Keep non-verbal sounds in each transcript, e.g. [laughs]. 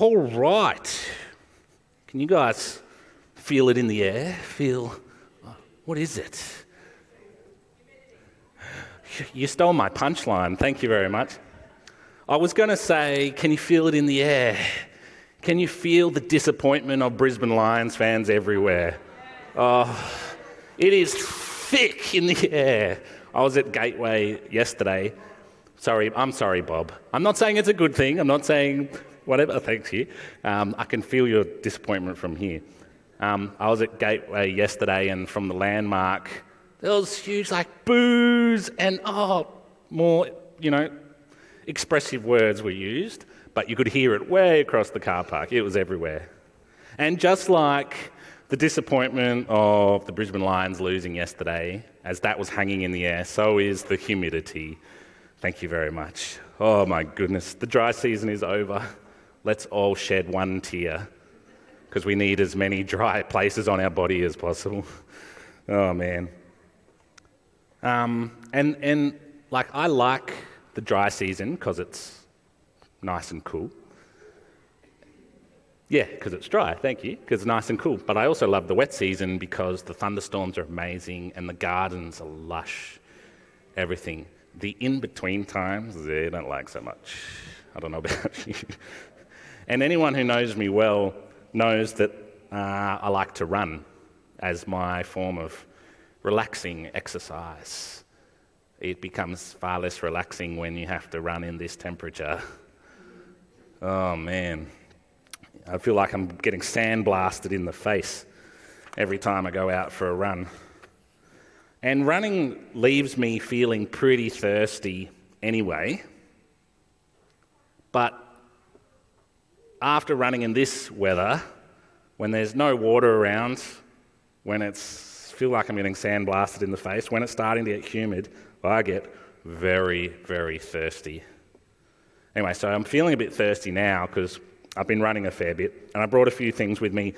All right. Can you guys feel it in the air? Feel, what is it? You stole my punchline. Thank you very much. I was going to say, can you feel it in the air? Can you feel the disappointment of Brisbane Lions fans everywhere? Oh, it is thick in the air. I was at Gateway yesterday. Sorry, I'm sorry, Bob. I'm not saying it's a good thing. I'm not saying whatever. Thanks you. Um, I can feel your disappointment from here. Um, I was at Gateway yesterday, and from the landmark, there was huge like boos and oh, more you know, expressive words were used, but you could hear it way across the car park. It was everywhere. And just like the disappointment of the Brisbane Lions losing yesterday, as that was hanging in the air, so is the humidity. Thank you very much. Oh my goodness, the dry season is over. Let's all shed one tear because we need as many dry [laughs] places on our body as possible. Oh man. Um, and, and like, I like the dry season because it's nice and cool. Yeah, because it's dry, thank you, because it's nice and cool. But I also love the wet season because the thunderstorms are amazing and the gardens are lush, everything. The in between times, they don't like so much. I don't know about [laughs] you. And anyone who knows me well knows that uh, I like to run as my form of relaxing exercise. It becomes far less relaxing when you have to run in this temperature. Oh man. I feel like I'm getting sandblasted in the face every time I go out for a run. And running leaves me feeling pretty thirsty anyway. But after running in this weather, when there's no water around, when it's feel like I'm getting sandblasted in the face, when it's starting to get humid, I get very, very thirsty. Anyway, so I'm feeling a bit thirsty now because I've been running a fair bit, and I brought a few things with me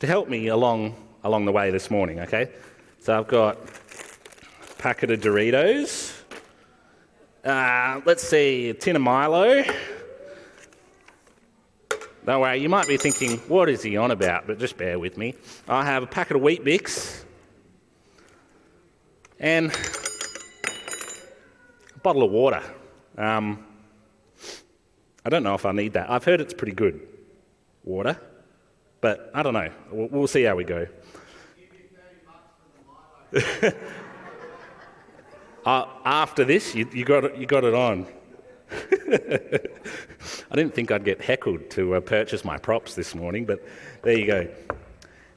to help me along, along the way this morning, okay? So I've got a packet of Doritos. Uh, let's see, a tin of Milo. Don't worry, you might be thinking, what is he on about? But just bear with me. I have a packet of Weet-Bix and a bottle of water. Um, I don't know if I need that. I've heard it's pretty good, water, but I don't know. We'll, we'll see how we go. [laughs] uh, after this, you, you, got it, you got it on. [laughs] I didn't think I'd get heckled to uh, purchase my props this morning, but there you go.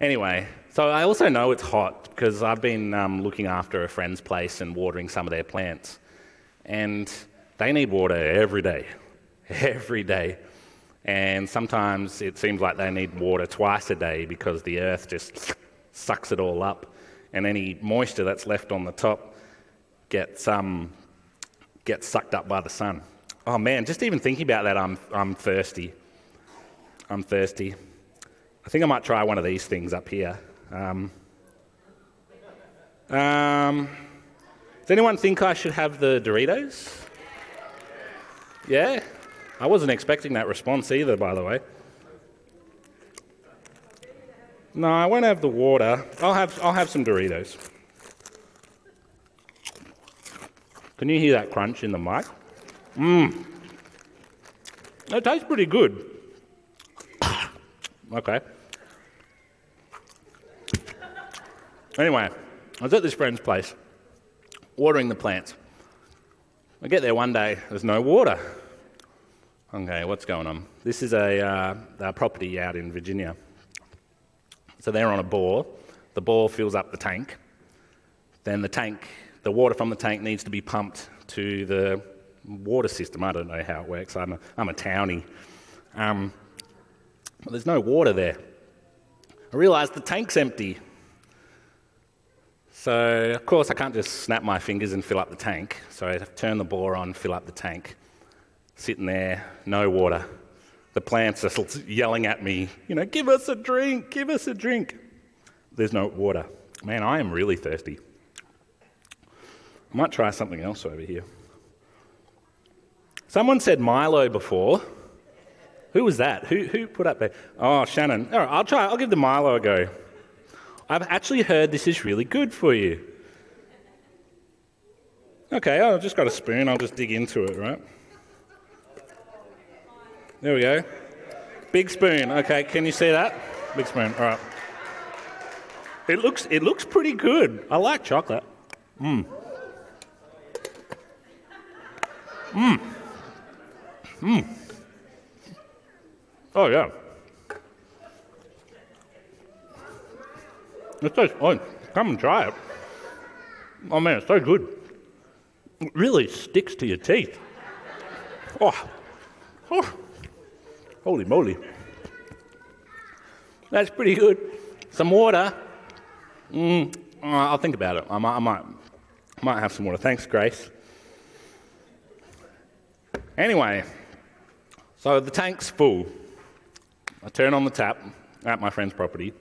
Anyway, so I also know it's hot because I've been um, looking after a friend's place and watering some of their plants. And they need water every day [laughs] every day. And sometimes it seems like they need water twice a day because the earth just sucks it all up. And any moisture that's left on the top gets, um, gets sucked up by the sun. Oh man, just even thinking about that, I'm, I'm thirsty. I'm thirsty. I think I might try one of these things up here. Um, um, does anyone think I should have the Doritos? Yeah? I wasn't expecting that response either, by the way. No, I won't have the water. I'll have, I'll have some Doritos. Can you hear that crunch in the mic? Mmm. It tastes pretty good. [coughs] okay. Anyway, I was at this friend's place, watering the plants. I get there one day, there's no water. Okay, what's going on? This is a, uh, property out in Virginia. So they're on a bore. The bore fills up the tank. Then the tank, the water from the tank needs to be pumped to the water system. I don't know how it works. I'm a, I'm a townie. Um, but there's no water there. I realised the tank's empty. So, of course, I can't just snap my fingers and fill up the tank. So I turn the bore on, fill up the tank sitting there, no water. The plants are [laughs] yelling at me, you know, give us a drink, give us a drink. There's no water. Man, I am really thirsty. I might try something else over here. Someone said Milo before. Who was that? Who, who put up there? Oh, Shannon. All right, I'll try. I'll give the Milo a go. I've actually heard this is really good for you. Okay, I've just got a spoon. I'll just dig into it, right? There we go. Big spoon. Okay, can you see that? Big spoon. All right. It looks, it looks pretty good. I like chocolate. Mmm. Mmm. Mmm. Oh, yeah. It's so fun. Come and try it. Oh, man, it's so good. It really sticks to your teeth. Oh. Oh. Holy moly. That's pretty good. Some water. Mm, I'll think about it. I might, I might, might have some water. Thanks, Grace. Anyway, so the tank's full. I turn on the tap at my friend's property.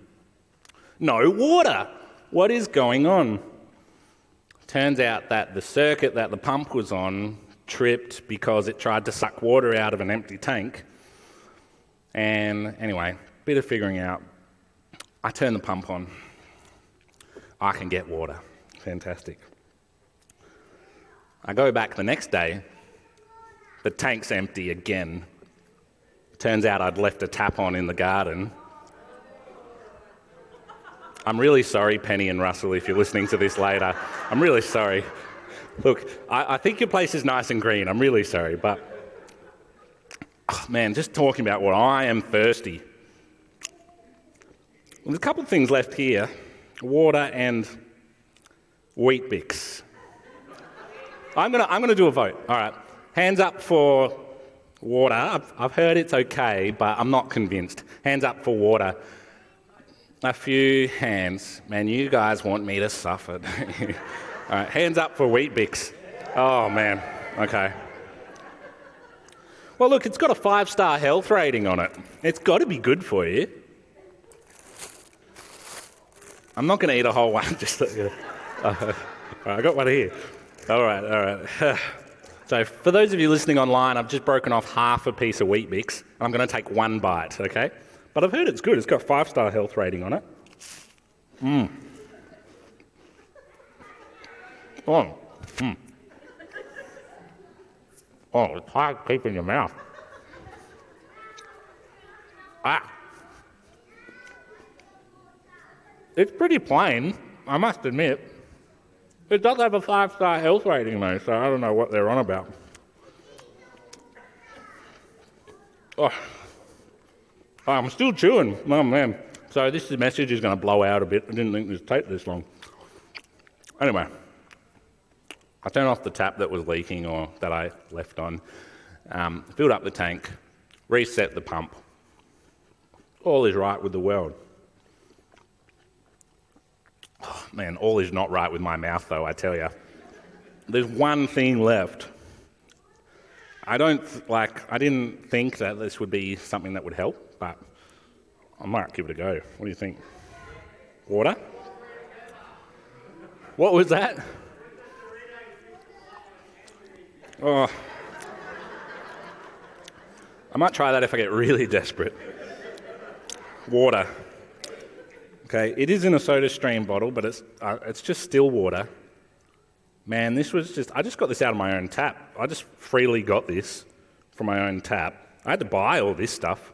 No water. What is going on? Turns out that the circuit that the pump was on tripped because it tried to suck water out of an empty tank. And anyway, bit of figuring out. I turn the pump on. I can get water. Fantastic. I go back the next day. The tank's empty again. Turns out I'd left a tap on in the garden. I'm really sorry, Penny and Russell, if you're listening to this later. I'm really sorry. Look, I, I think your place is nice and green. I'm really sorry, but oh, man, just talking about what I am thirsty. Well, there's a couple of things left here water and Weet-Bix. I'm going to I'm going to do a vote. All right. Hands up for water. I've, I've heard it's okay, but I'm not convinced. Hands up for water. A few hands. Man, you guys want me to suffer. [laughs] All right, hands up for Weet-Bix. Oh, man. Okay. Well, look, it's got a five star health rating on it. It's got to be good for you. I'm not going to eat a whole one. [laughs] Just uh, [laughs] all right, I got one here. All right, all right. So, for those of you listening online, I've just broken off half a piece of Weet-Bix, and I'm going to take one bite, okay? But I've heard it's good. It's got five star health rating on it. Mmm. Oh. Mm. Oh, it's hard to keep in your mouth. Ah. It's pretty plain, I must admit. It does have a five star health rating though, so I don't know what they're on about. Oh, I'm still chewing. Oh man. So this message is going to blow out a bit. I didn't think this would take this long. Anyway, I turned off the tap that was leaking or that I left on, um, filled up the tank, reset the pump. All is right with the world. Oh, man, all is not right with my mouth, though, I tell you. There's one thing left. I don't like, I didn't think that this would be something that would help, but I might give it a go. What do you think? Water? What was that? Oh. I might try that if I get really [laughs] desperate. Water. Okay, it is in a SodaStream bottle, but it's, uh, it's just still water. Man, this was just, I just got this out of my own tap. I just freely got this from my own tap. I had to buy all this stuff.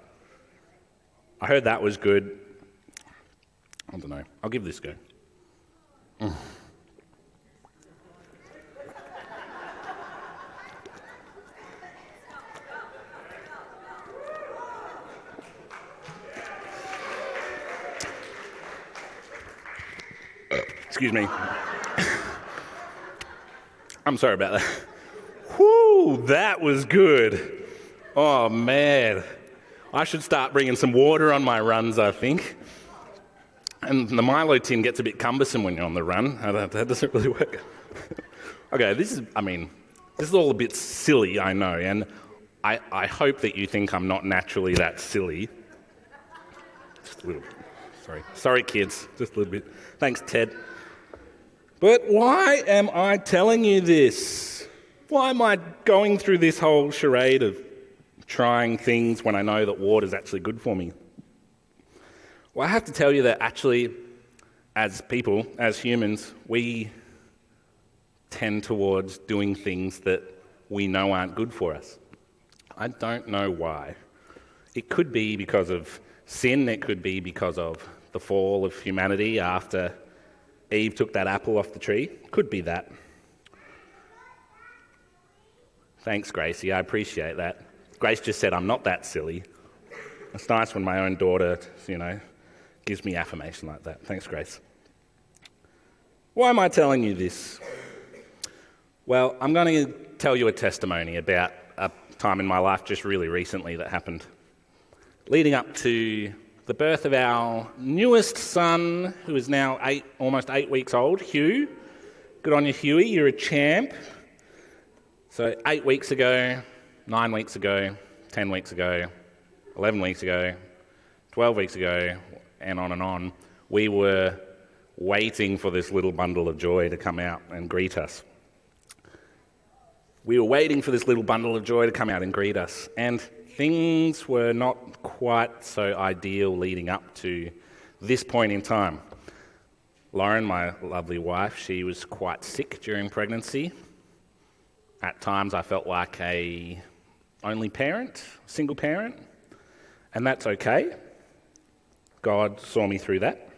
I heard that was good. I don't know. I'll give this a go. Excuse me. I'm sorry about that. Whoo, that was good. Oh, man. I should start bringing some water on my runs, I think. And the Milo tin gets a bit cumbersome when you're on the run. That doesn't really work. [laughs] okay, this is, I mean, this is all a bit silly, I know, and I, I hope that you think I'm not naturally that silly. Just a little. Sorry. Sorry, kids. Just a little bit. Thanks, Ted. But why am I telling you this? Why am I going through this whole charade of trying things when I know that water is actually good for me. Well, I have to tell you that actually, as people, as humans, we tend towards doing things that we know aren't good for us. I don't know why. It could be because of sin, it could be because of the fall of humanity after Eve took that apple off the tree. Could be that. Thanks, Gracie. I appreciate that. Grace just said, I'm not that silly. It's nice when my own daughter, you know, gives me affirmation like that. Thanks, Grace. Why am I telling you this? Well, I'm going to tell you a testimony about a time in my life just really recently that happened. Leading up to the birth of our newest son, who is now eight, almost eight weeks old, Hugh. Good on you, Huey, you're a champ. So, eight weeks ago, nine weeks ago, 10 weeks ago, 11 weeks ago, 12 weeks ago, and on and on, we were waiting for this little bundle of joy to come out and greet us. We were waiting for this little bundle of joy to come out and greet us. And things were not quite so ideal leading up to this point in time. Lauren, my lovely wife, she was quite sick during pregnancy. At times, I felt like a only parent, single parent, and that's okay. God saw me through that.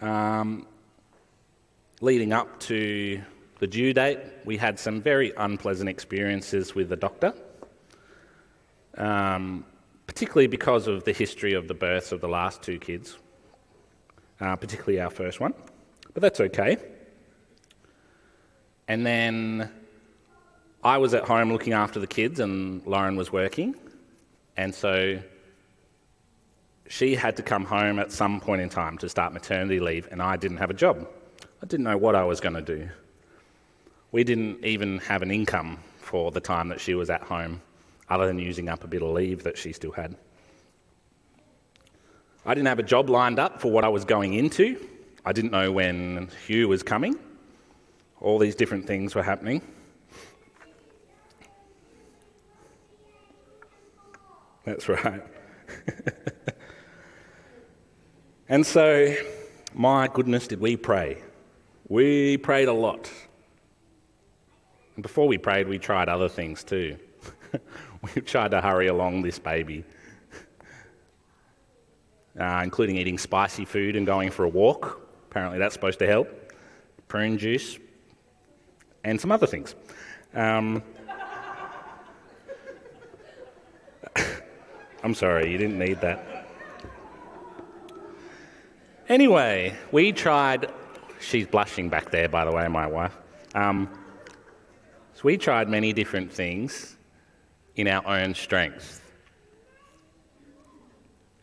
Um, leading up to the due date, we had some very unpleasant experiences with the doctor um, particularly because of the history of the births of the last two kids, uh, particularly our first one. But that's okay. And then I was at home looking after the kids, and Lauren was working. And so she had to come home at some point in time to start maternity leave, and I didn't have a job. I didn't know what I was going to do. We didn't even have an income for the time that she was at home other than using up a bit of leave that she still had. I didn't have a job lined up for what I was going into. I didn't know when Hugh was coming. All these different things were happening. That's right. [laughs] and so, my goodness, did we pray? We prayed a lot. And before we prayed, we tried other things too. [laughs] [laughs] We've tried to hurry along this baby, [laughs] uh, including eating spicy food and going for a walk. Apparently, that's supposed to help. Prune juice, and some other things. Um, [laughs] I'm sorry, you didn't need that. Anyway, we tried. She's blushing back there, by the way, my wife. Um, so we tried many different things in our own strength.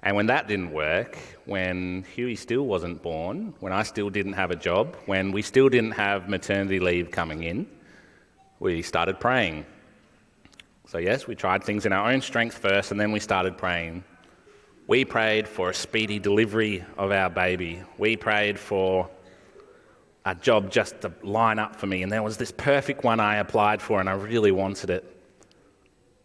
And when that didn't work, when Huey still wasn't born, when I still didn't have a job, when we still didn't have maternity leave coming in, we started praying. So, yes, we tried things in our own strength first, and then we started praying. We prayed for a speedy delivery of our baby. We prayed for a job just to line up for me, and there was this perfect one I applied for, and I really wanted it.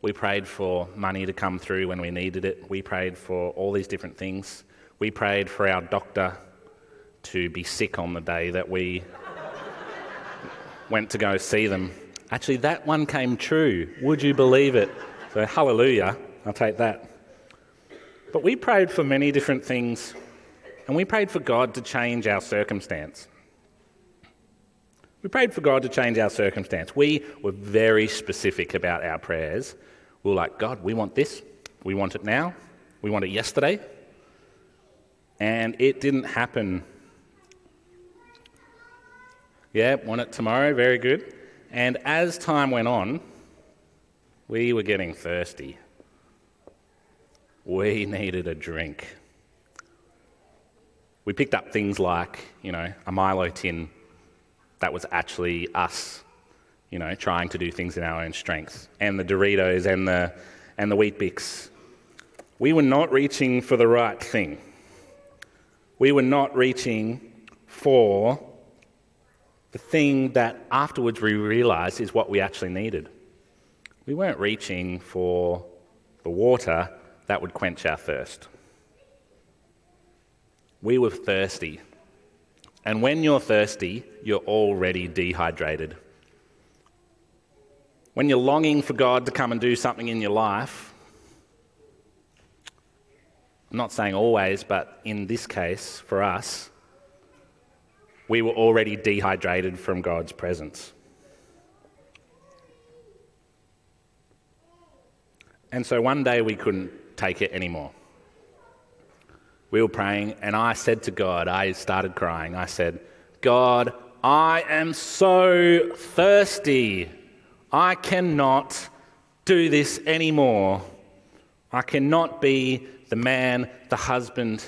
We prayed for money to come through when we needed it. We prayed for all these different things. We prayed for our doctor to be sick on the day that we went to go see them. Actually, that one came true. Would you believe it? So, hallelujah. I'll take that. But we prayed for many different things, and we prayed for God to change our circumstance. We prayed for God to change our circumstance. We were very specific about our prayers. We were like, God, we want this. We want it now. We want it yesterday. And it didn't happen. Yeah, want it tomorrow. Very good. And as time went on, we were getting thirsty. We needed a drink. We picked up things like, you know, a Milo tin that was actually us, you know, trying to do things in our own strength. And the Doritos and the, and the Weet-Bix. We were not reaching for the right thing. We were not reaching for the thing that afterwards we realized is what we actually needed. We weren't reaching for the water that would quench our thirst. We were thirsty. And when you're thirsty, you're already dehydrated. When you're longing for God to come and do something in your life, I'm not saying always, but in this case, for us, we were already dehydrated from God's presence. And so one day we couldn't take it anymore. We were praying, and I said to God, I started crying. I said, God, I am so thirsty. I cannot do this anymore. I cannot be the man, the husband,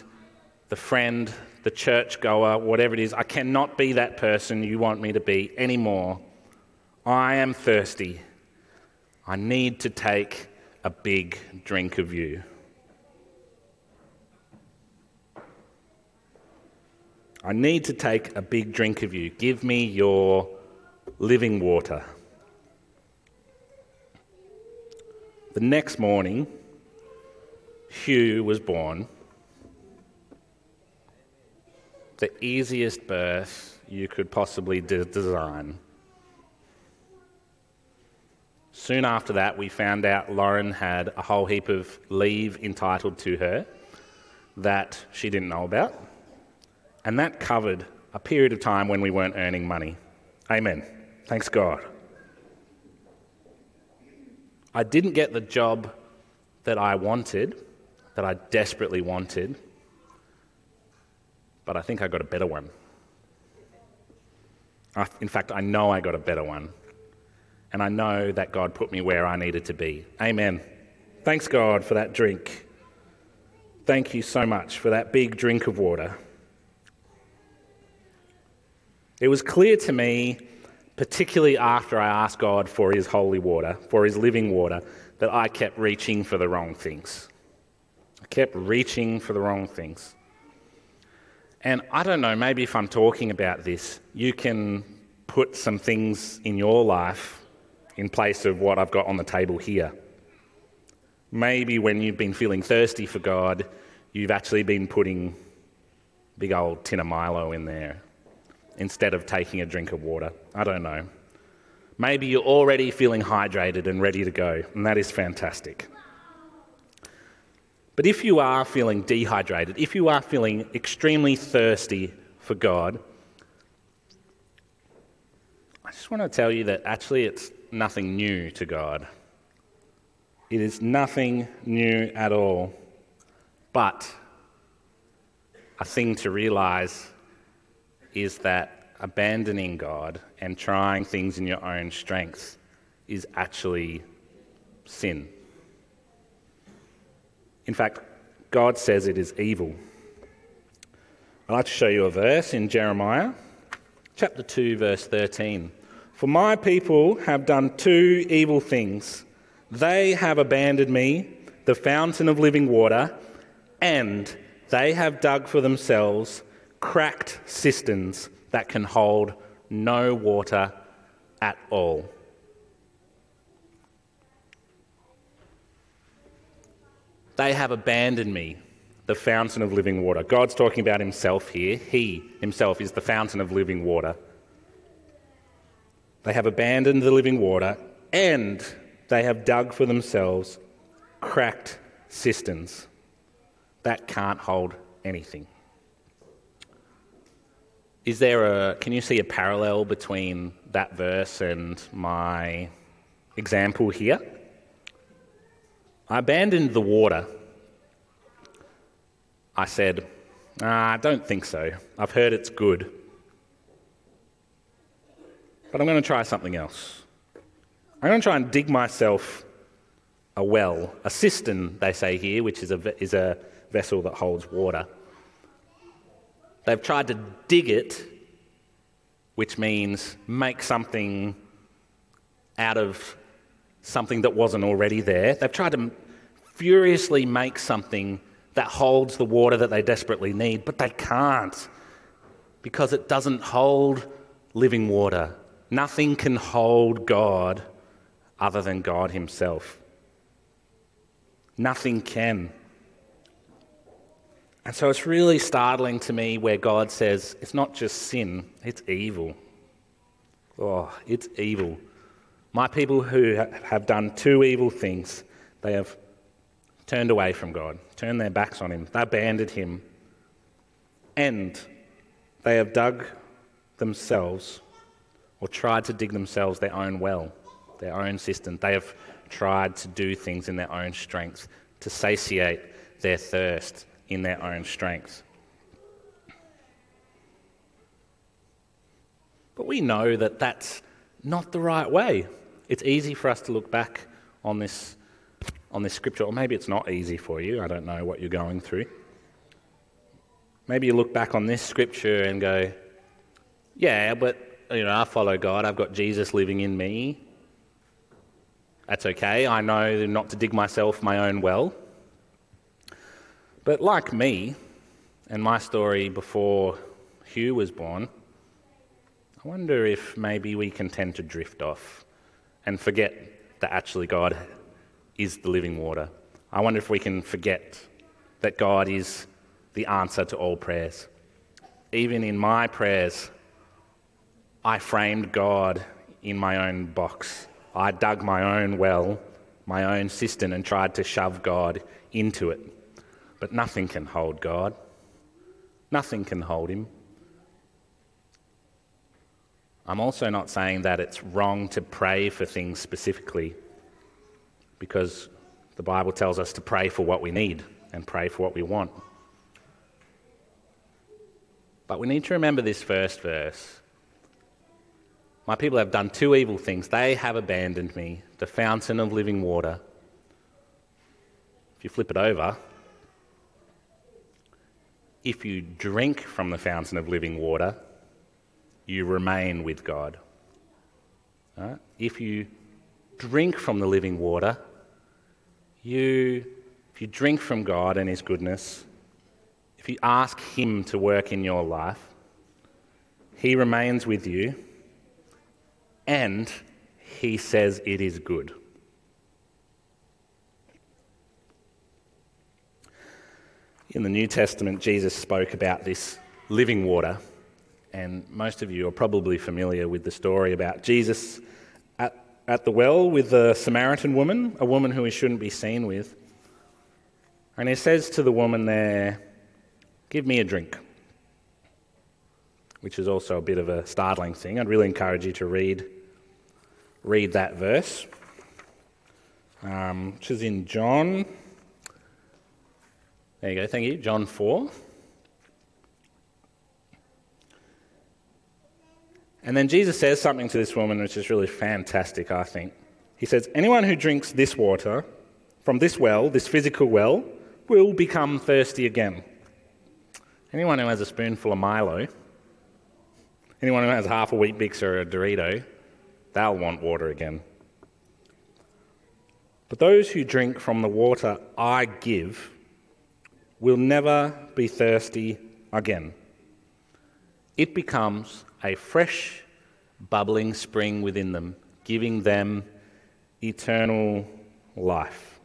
the friend, the churchgoer, whatever it is. I cannot be that person you want me to be anymore. I am thirsty. I need to take a big drink of you. I need to take a big drink of you. Give me your living water. The next morning, Hugh was born. The easiest birth you could possibly de- design. Soon after that, we found out Lauren had a whole heap of leave entitled to her that she didn't know about. And that covered a period of time when we weren't earning money. Amen. Thanks God. I didn't get the job that I wanted, that I desperately wanted, but I think I got a better one. In fact, I know I got a better one and I know that God put me where I needed to be. Amen. Thanks, God, for that drink. Thank you so much for that big drink of water. It was clear to me, particularly after I asked God for His holy water, for His living water, that I kept reaching for the wrong things. I kept reaching for the wrong things. And I don't know, maybe if I'm talking about this, you can put some things in your life in place of what I've got on the table here. Maybe when you've been feeling thirsty for God, you've actually been putting big old tin of Milo in there instead of taking a drink of water. I don't know. Maybe you're already feeling hydrated and ready to go, and that is fantastic. But if you are feeling dehydrated, if you are feeling extremely thirsty for God, I just want to tell you that actually it's nothing new to God. It is nothing new at all. But a thing to realize is that abandoning God and trying things in your own strength is actually sin. In fact, God says it is evil. I'd like to show you a verse in Jeremiah chapter 2, verse 13. For my people have done two evil things. They have abandoned me, the fountain of living water, and they have dug for themselves cracked cisterns that can hold no water at all. They have abandoned me, the fountain of living water. God's talking about himself here. He himself is the fountain of living water. They have abandoned the living water and they have dug for themselves cracked cisterns that can't hold anything. Is there a, can you see a parallel between that verse and my example here? I abandoned the water. I said, ah, I don't think so. I've heard it's good. But I'm going to try something else. I'm going to try and dig myself a well, a cistern, they say here, which is a, is a vessel that holds water. They've tried to dig it, which means make something out of something that wasn't already there. They've tried to furiously make something that holds the water that they desperately need, but they can't because it doesn't hold living water. Nothing can hold God other than God Himself. Nothing can. And so it's really startling to me where God says it's not just sin, it's evil. Oh, it's evil. My people who have done two evil things, they have turned away from God, turned their backs on Him, they abandoned Him, and they have dug themselves or tried to dig themselves their own well, their own cistern. They have tried to do things in their own strength to satiate their thirst in their own strength. But we know that that's not the right way. It's easy for us to look back on this, on this scripture, or maybe it's not easy for you. I don't know what you're going through. Maybe you look back on this scripture and go, yeah, but you know, I follow God. I've got Jesus living in me. That's okay. I know not to dig myself my own well. But like me and my story before Hugh was born, I wonder if maybe we can tend to drift off and forget that actually God is the living water. I wonder if we can forget that God is the answer to all prayers. Even in my prayers, I framed God in my own box. I dug my own well, my own cistern, and tried to shove God into it. But nothing can hold God. Nothing can hold him. I'm also not saying that it's wrong to pray for things specifically, because the Bible tells us to pray for what we need and pray for what we want. But we need to remember this first verse. My people have done two evil things. They have abandoned me, the fountain of living water. If you flip it over, if you drink from the fountain of living water, you remain with God. Right? If you drink from the living water, you, if you drink from God and His goodness, if you ask Him to work in your life, He remains with you and He says it is good. In the New Testament, Jesus spoke about this living water, and most of you are probably familiar with the story about Jesus at, at the well with the Samaritan woman, a woman who he shouldn't be seen with. And he says to the woman there, Give me a drink, which is also a bit of a startling thing. I'd really encourage you to read, read that verse, um, which is in John there you go, thank you. John 4. And then Jesus says something to this woman which is really fantastic, I think. He says, Anyone who drinks this water from this well, this physical well, will become thirsty again. Anyone who has a spoonful of Milo, anyone who has half a Weet-Bix or a Dorito, they'll want water again. But those who drink from the water I give will never be thirsty again. It becomes a fresh, bubbling spring within them, giving them eternal life.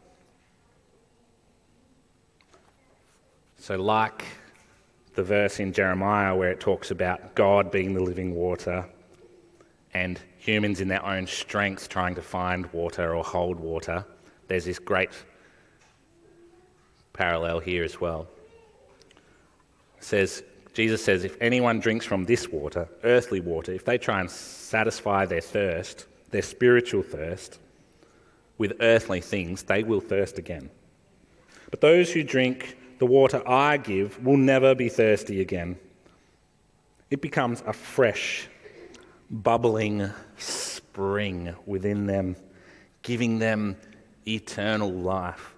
So, like the verse in Jeremiah where it talks about God being the living water and humans in their own strength trying to find water or hold water, there's this great parallel here as well. It says Jesus says, if anyone drinks from this water, earthly water, if they try and satisfy their thirst, their spiritual thirst, with earthly things, they will thirst again. But those who drink the water I give will never be thirsty again. It becomes a fresh, bubbling spring within them, giving them eternal life.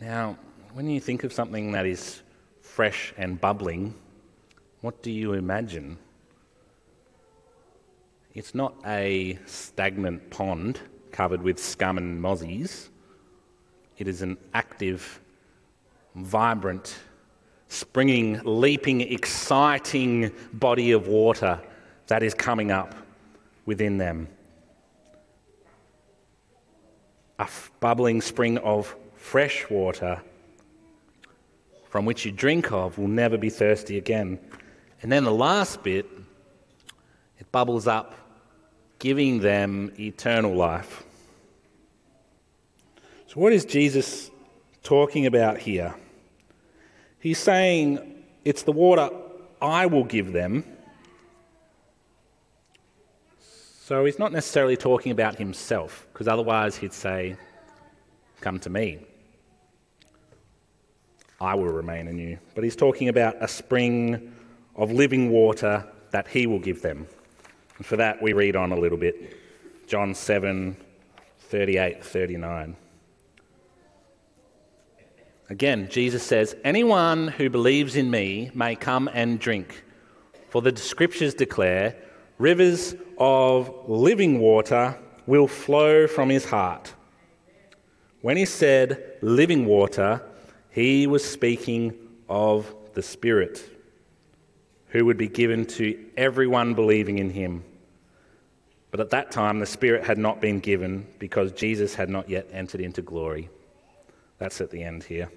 Now, when you think of something that is fresh and bubbling, what do you imagine? It's not a stagnant pond covered with scum and mozzies. It is an active, vibrant, springing, leaping, exciting body of water that is coming up within them. A bubbling spring of fresh water from which you drink of will never be thirsty again. And then the last bit, it bubbles up, giving them eternal life. So, what is Jesus talking about here? He's saying it's the water I will give them. So, he's not necessarily talking about himself, because otherwise he'd say, Come to me. I will remain in you. But he's talking about a spring of living water that he will give them. And for that, we read on a little bit John 7 38 39. Again, Jesus says, Anyone who believes in me may come and drink. For the scriptures declare, rivers of living water will flow from his heart. When he said living water, he was speaking of the Spirit, who would be given to everyone believing in him. But at that time, the Spirit had not been given because Jesus had not yet entered into glory. That's at the end here.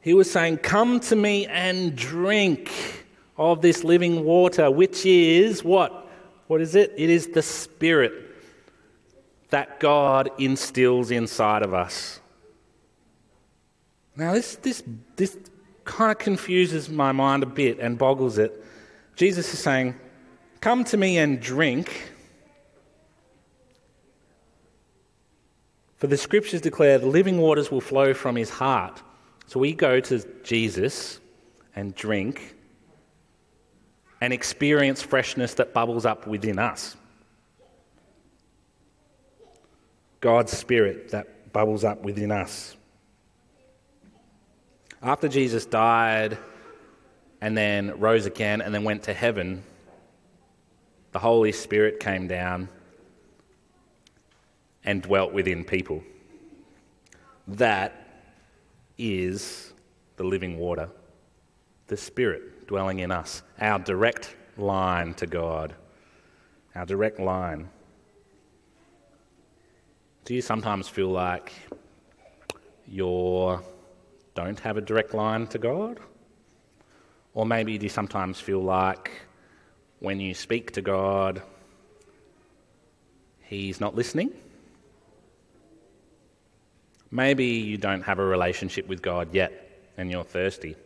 He was saying, Come to me and drink of this living water, which is what? What is it? It is the Spirit that God instills inside of us. Now, this, this, this kind of confuses my mind a bit and boggles it. Jesus is saying, Come to me and drink. For the scriptures declare the living waters will flow from his heart. So we go to Jesus and drink and experience freshness that bubbles up within us. God's Spirit that bubbles up within us. After Jesus died and then rose again and then went to heaven, the Holy Spirit came down and dwelt within people. That is the living water, the Spirit dwelling in us, our direct line to God, our direct line. Do you sometimes feel like you're don't have a direct line to God? Or maybe do you sometimes feel like when you speak to God, He's not listening? Maybe you don't have a relationship with God yet and you're thirsty.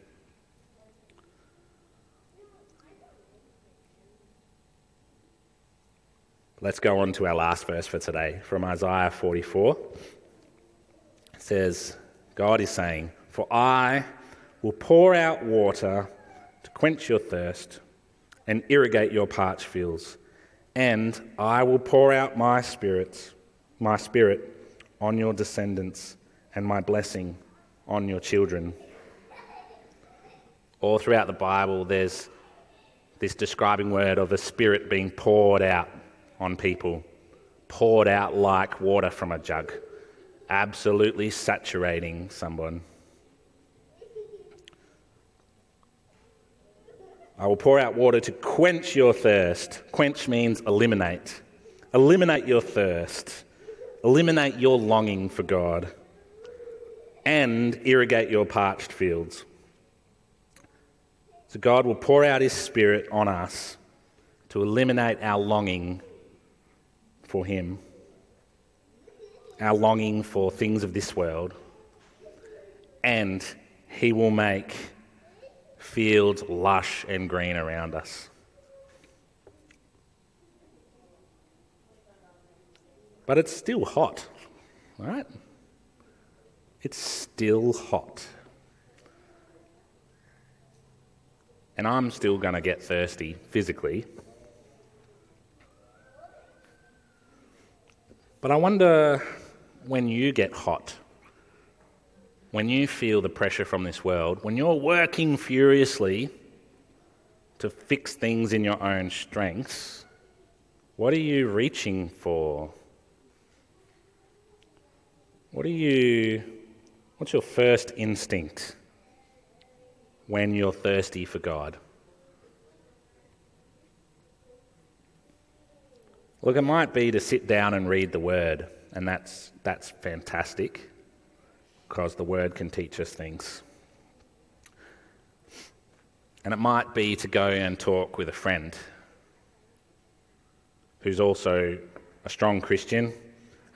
Let's go on to our last verse for today from Isaiah 44. It says, God is saying, for I will pour out water to quench your thirst and irrigate your parched fields. And I will pour out my spirit, my spirit on your descendants and my blessing on your children. All throughout the Bible, there's this describing word of the Spirit being poured out on people, poured out like water from a jug, absolutely saturating someone. I will pour out water to quench your thirst. Quench means eliminate. Eliminate your thirst. Eliminate your longing for God. And irrigate your parched fields. So God will pour out His Spirit on us to eliminate our longing for Him, our longing for things of this world, and He will make fields lush and green around us. But it's still hot, right? It's still hot. And I'm still going to get thirsty physically. But I wonder when you get hot when you feel the pressure from this world, when you're working furiously to fix things in your own strengths, what are you reaching for? What are you what's your first instinct when you're thirsty for God? Look, it might be to sit down and read the word and that's, that's fantastic because the Word can teach us things. And it might be to go and talk with a friend who's also a strong Christian,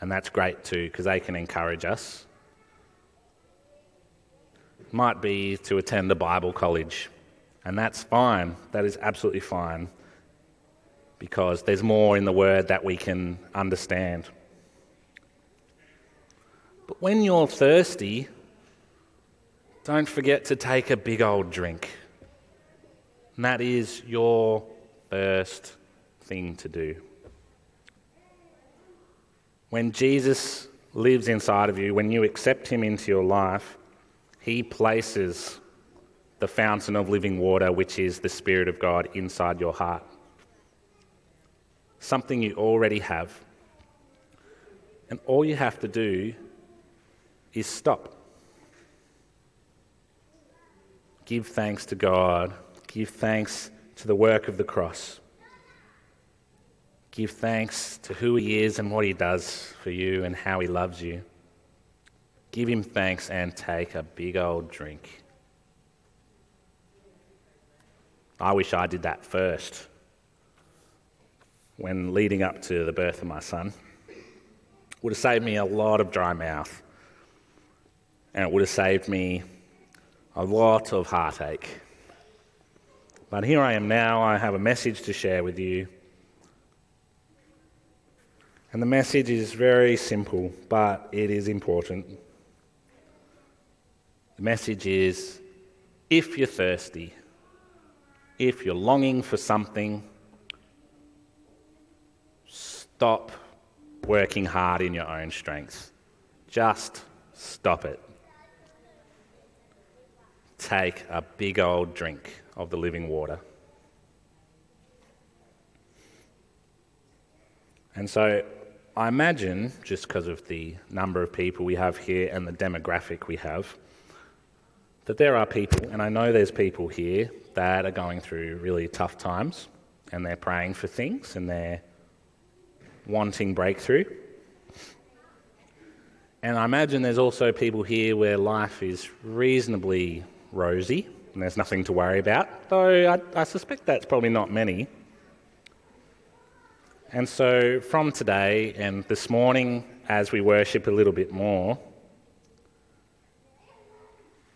and that's great too because they can encourage us. Might be to attend a Bible college, and that's fine. That is absolutely fine because there's more in the Word that we can understand. But when you're thirsty, don't forget to take a big old drink. And that is your first thing to do. When Jesus lives inside of you, when you accept him into your life, he places the fountain of living water, which is the Spirit of God, inside your heart. Something you already have. And all you have to do is stop. Give thanks to God Give thanks to the work of the cross. Give thanks to who He is and what He does for you and how He loves you. Give Him thanks and take a big old drink. I wish I did that first when leading up to the birth of my son. Would have saved me a lot of dry mouth, and it would have saved me a lot of heartache. But here I am now. I have a message to share with you. And the message is very simple, but it is important. The message is if you're thirsty, if you're longing for something, stop working hard in your own strength. Just stop it. Take a big old drink of the living water. And so I imagine, just because of the number of people we have here and the demographic we have, that there are people, and I know there's people here that are going through really tough times and they're praying for things and they're wanting breakthrough. And I imagine there's also people here where life is reasonably rosy and there's nothing to worry about, though I, I suspect that's probably not many. And so, from today and this morning, as we worship a little bit more,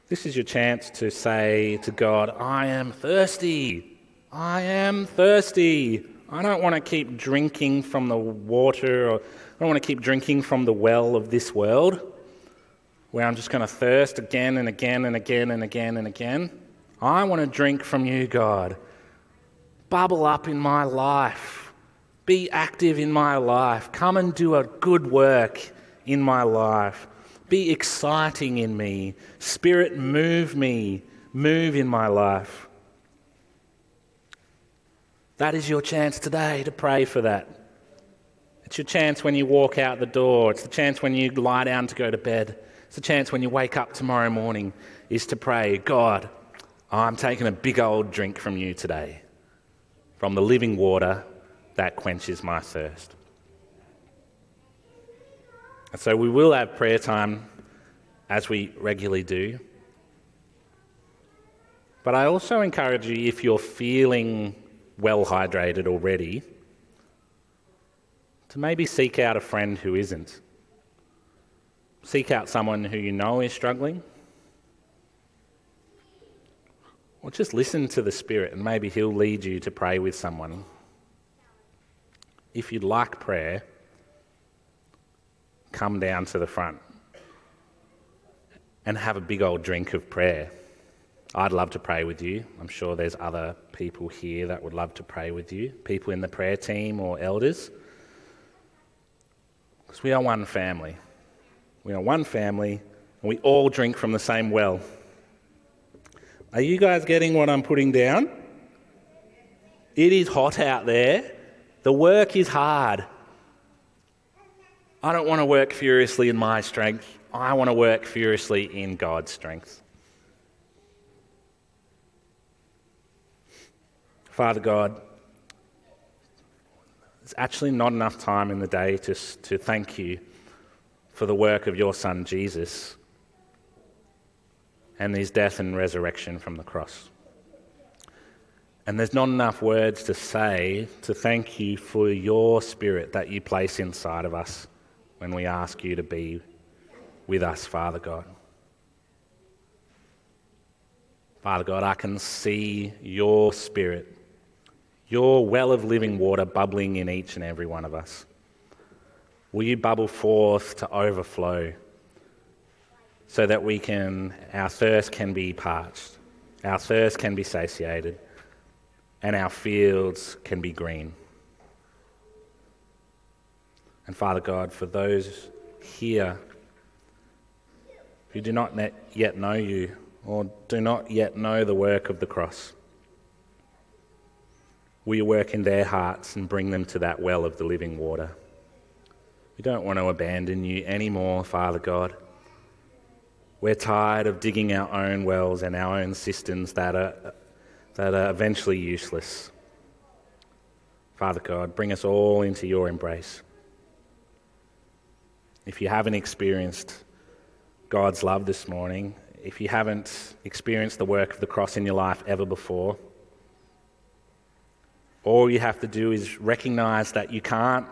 this is your chance to say to God, I am thirsty. I am thirsty. I don't want to keep drinking from the water, or I don't want to keep drinking from the well of this world, where I'm just going to thirst again and again and again and again and again. I want to drink from you, God. Bubble up in my life. Be active in my life. Come and do a good work in my life. Be exciting in me. Spirit, move me. Move in my life. That is your chance today to pray for that. It's your chance when you walk out the door. It's the chance when you lie down to go to bed. It's the chance when you wake up tomorrow morning is to pray, God, I'm taking a big old drink from you today, from the living water that quenches my thirst. And so we will have prayer time as we regularly do. But I also encourage you, if you're feeling well hydrated already, to maybe seek out a friend who isn't. Seek out someone who you know is struggling Or just listen to the Spirit and maybe He'll lead you to pray with someone. If you'd like prayer, come down to the front and have a big old drink of prayer. I'd love to pray with you. I'm sure there's other people here that would love to pray with you, people in the prayer team or elders. Because we are one family. We are one family, and we all drink from the same well. Are you guys getting what I'm putting down? It is hot out there. The work is hard. I don't want to work furiously in my strength. I want to work furiously in God's strength. Father God, there's actually not enough time in the day to, to thank you for the work of your Son Jesus and his death and resurrection from the cross. And there's not enough words to say to thank you for your spirit that you place inside of us when we ask you to be with us, Father God. Father God, I can see your spirit, your well of living water bubbling in each and every one of us. Will you bubble forth to overflow so that we can, our thirst can be parched, our thirst can be satiated, and our fields can be green. And Father God, for those here who do not yet know you or do not yet know the work of the cross, will you work in their hearts and bring them to that well of the living water? We don't want to abandon you anymore, Father God. We're tired of digging our own wells and our own cisterns that are, that are eventually useless. Father God, bring us all into your embrace. If you haven't experienced God's love this morning, if you haven't experienced the work of the cross in your life ever before, all you have to do is recognize that you can't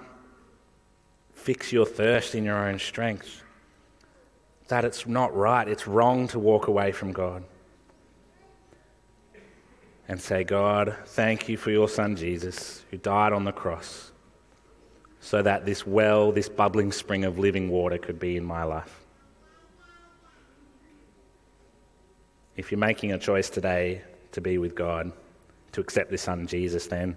fix your thirst in your own strength. That it's not right, it's wrong to walk away from God. And say, God, thank you for your son Jesus, who died on the cross, so that this well, this bubbling spring of living water could be in my life. If you're making a choice today to be with God, to accept this son Jesus, then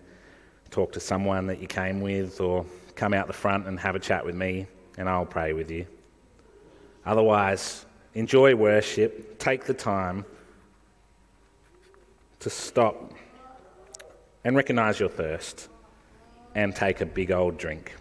talk to someone that you came with or come out the front and have a chat with me, and I'll pray with you. Otherwise, enjoy worship, take the time to stop and recognize your thirst and take a big old drink.